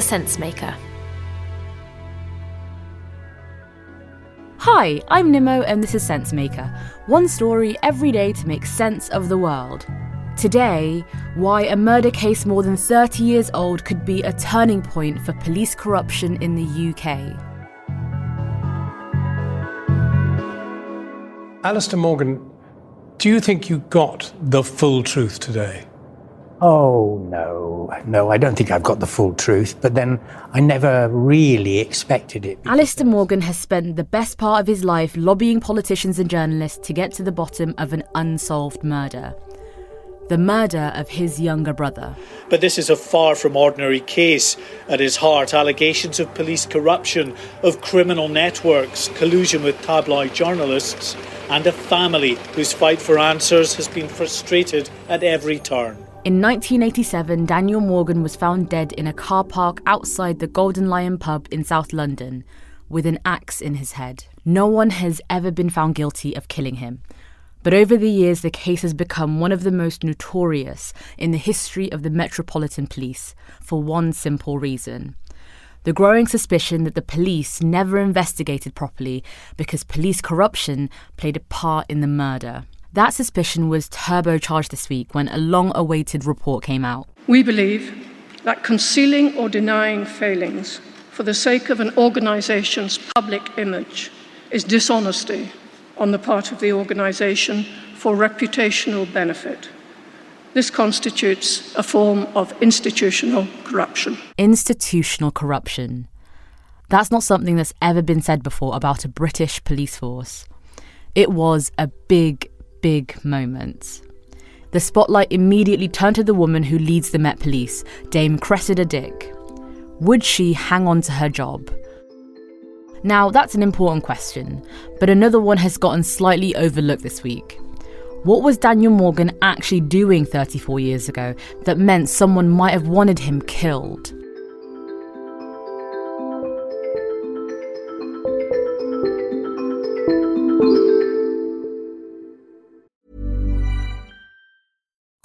The Sense Maker. Hi, I'm Nimo and this is Sense Maker. One story every day to make sense of the world. Today, why a murder case more than 30 years old could be a turning point for police corruption in the UK. Alistair Morgan, do you think you got the full truth today? Oh, no, no, I don't think I've got the full truth, but then I never really expected it. Alistair Morgan has spent the best part of his life lobbying politicians and journalists to get to the bottom of an unsolved murder. The murder of his younger brother. But this is a far from ordinary case. At its heart, allegations of police corruption, of criminal networks, collusion with tabloid journalists, and a family whose fight for answers has been frustrated at every turn. In 1987, Daniel Morgan was found dead in a car park outside the Golden Lion pub in South London with an axe in his head. No one has ever been found guilty of killing him. But over the years, the case has become one of the most notorious in the history of the Metropolitan Police for one simple reason the growing suspicion that the police never investigated properly because police corruption played a part in the murder. That suspicion was turbocharged this week when a long awaited report came out. We believe that concealing or denying failings for the sake of an organisation's public image is dishonesty on the part of the organisation for reputational benefit. This constitutes a form of institutional corruption. Institutional corruption. That's not something that's ever been said before about a British police force. It was a big, big moment. The spotlight immediately turned to the woman who leads the Met Police, Dame Cressida Dick. Would she hang on to her job? Now, that's an important question, but another one has gotten slightly overlooked this week. What was Daniel Morgan actually doing 34 years ago that meant someone might have wanted him killed?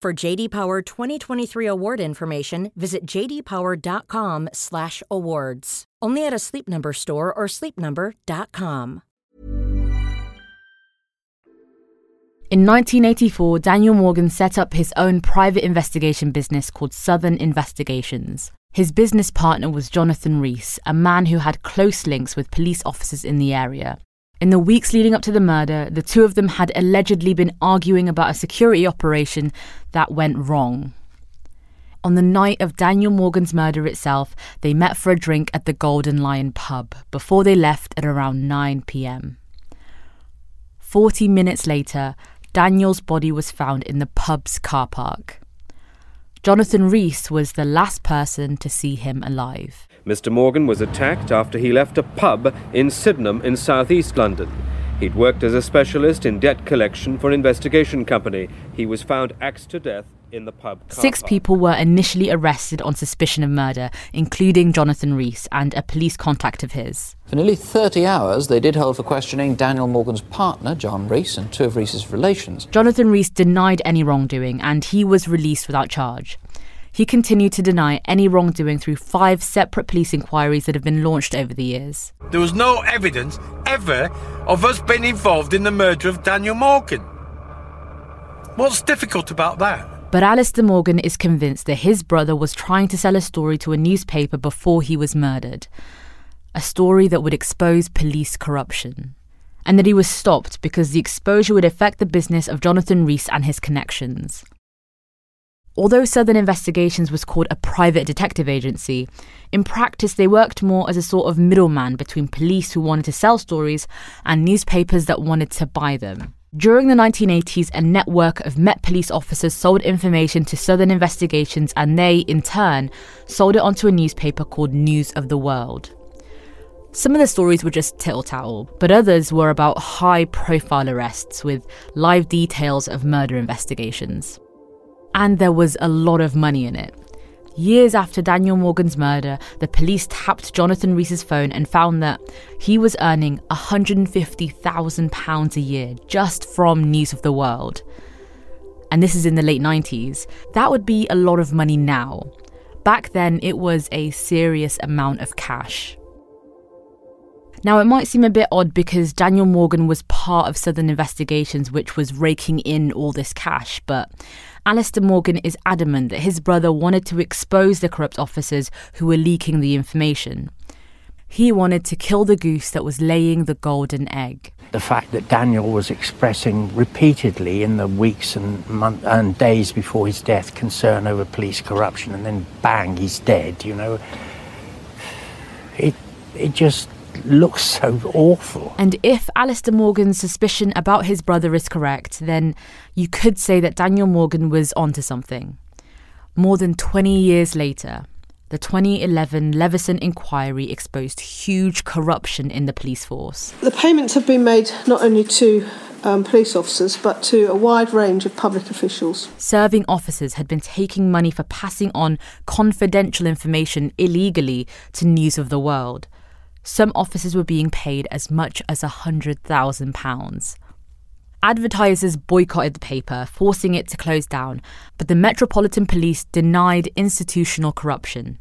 For JD Power 2023 award information, visit jdpower.com/awards. Only at a Sleep Number store or sleepnumber.com. In 1984, Daniel Morgan set up his own private investigation business called Southern Investigations. His business partner was Jonathan Rees, a man who had close links with police officers in the area. In the weeks leading up to the murder, the two of them had allegedly been arguing about a security operation that went wrong. On the night of Daniel Morgan's murder itself, they met for a drink at the Golden Lion pub before they left at around 9 pm. 40 minutes later, Daniel's body was found in the pub's car park. Jonathan Rees was the last person to see him alive. Mr. Morgan was attacked after he left a pub in Sydenham in southeast London. He'd worked as a specialist in debt collection for an investigation company. He was found axed to death in the pub. Six people were initially arrested on suspicion of murder, including Jonathan Rees and a police contact of his. For nearly 30 hours, they did hold for questioning Daniel Morgan's partner, John Rees, and two of Rees's relations. Jonathan Rees denied any wrongdoing and he was released without charge. He continued to deny any wrongdoing through five separate police inquiries that have been launched over the years. There was no evidence ever of us being involved in the murder of Daniel Morgan. What's difficult about that? But Alistair Morgan is convinced that his brother was trying to sell a story to a newspaper before he was murdered. A story that would expose police corruption. And that he was stopped because the exposure would affect the business of Jonathan Rees and his connections. Although Southern Investigations was called a private detective agency, in practice they worked more as a sort of middleman between police who wanted to sell stories and newspapers that wanted to buy them. During the 1980s, a network of Met police officers sold information to Southern Investigations, and they, in turn, sold it onto a newspaper called News of the World. Some of the stories were just tittle tattle, but others were about high profile arrests with live details of murder investigations. And there was a lot of money in it. Years after Daniel Morgan's murder, the police tapped Jonathan Rees's phone and found that he was earning £150,000 a year just from News of the World. And this is in the late 90s. That would be a lot of money now. Back then, it was a serious amount of cash. Now, it might seem a bit odd because Daniel Morgan was part of Southern Investigations, which was raking in all this cash, but Alistair Morgan is adamant that his brother wanted to expose the corrupt officers who were leaking the information. He wanted to kill the goose that was laying the golden egg. The fact that Daniel was expressing repeatedly in the weeks and month and days before his death concern over police corruption, and then bang, he's dead. You know, it it just looks so awful. And if Alistair Morgan's suspicion about his brother is correct, then you could say that Daniel Morgan was onto something. More than 20 years later, the 2011 Leveson inquiry exposed huge corruption in the police force. The payments have been made not only to um, police officers but to a wide range of public officials. Serving officers had been taking money for passing on confidential information illegally to News of the World. Some officers were being paid as much as £100,000. Advertisers boycotted the paper, forcing it to close down, but the Metropolitan Police denied institutional corruption.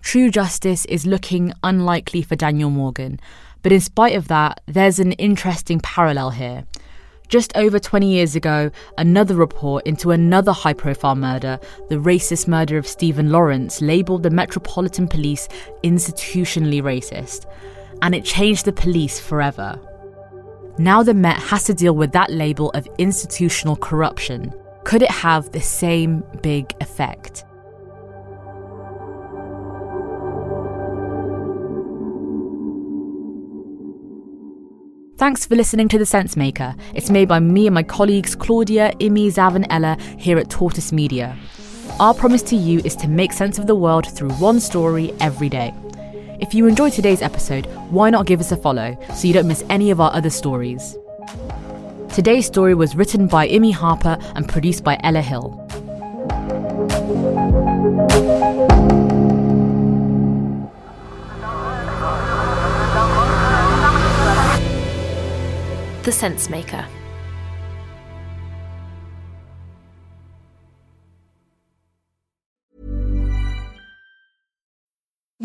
True justice is looking unlikely for Daniel Morgan, but in spite of that, there's an interesting parallel here. Just over 20 years ago, another report into another high profile murder, the racist murder of Stephen Lawrence, labelled the Metropolitan Police institutionally racist. And it changed the police forever. Now the Met has to deal with that label of institutional corruption. Could it have the same big effect? Thanks for listening to The Sense Maker. It's made by me and my colleagues Claudia, Imi, Zav, and Ella here at Tortoise Media. Our promise to you is to make sense of the world through one story every day. If you enjoyed today's episode, why not give us a follow so you don't miss any of our other stories? Today's story was written by Imi Harper and produced by Ella Hill. The Sense Maker.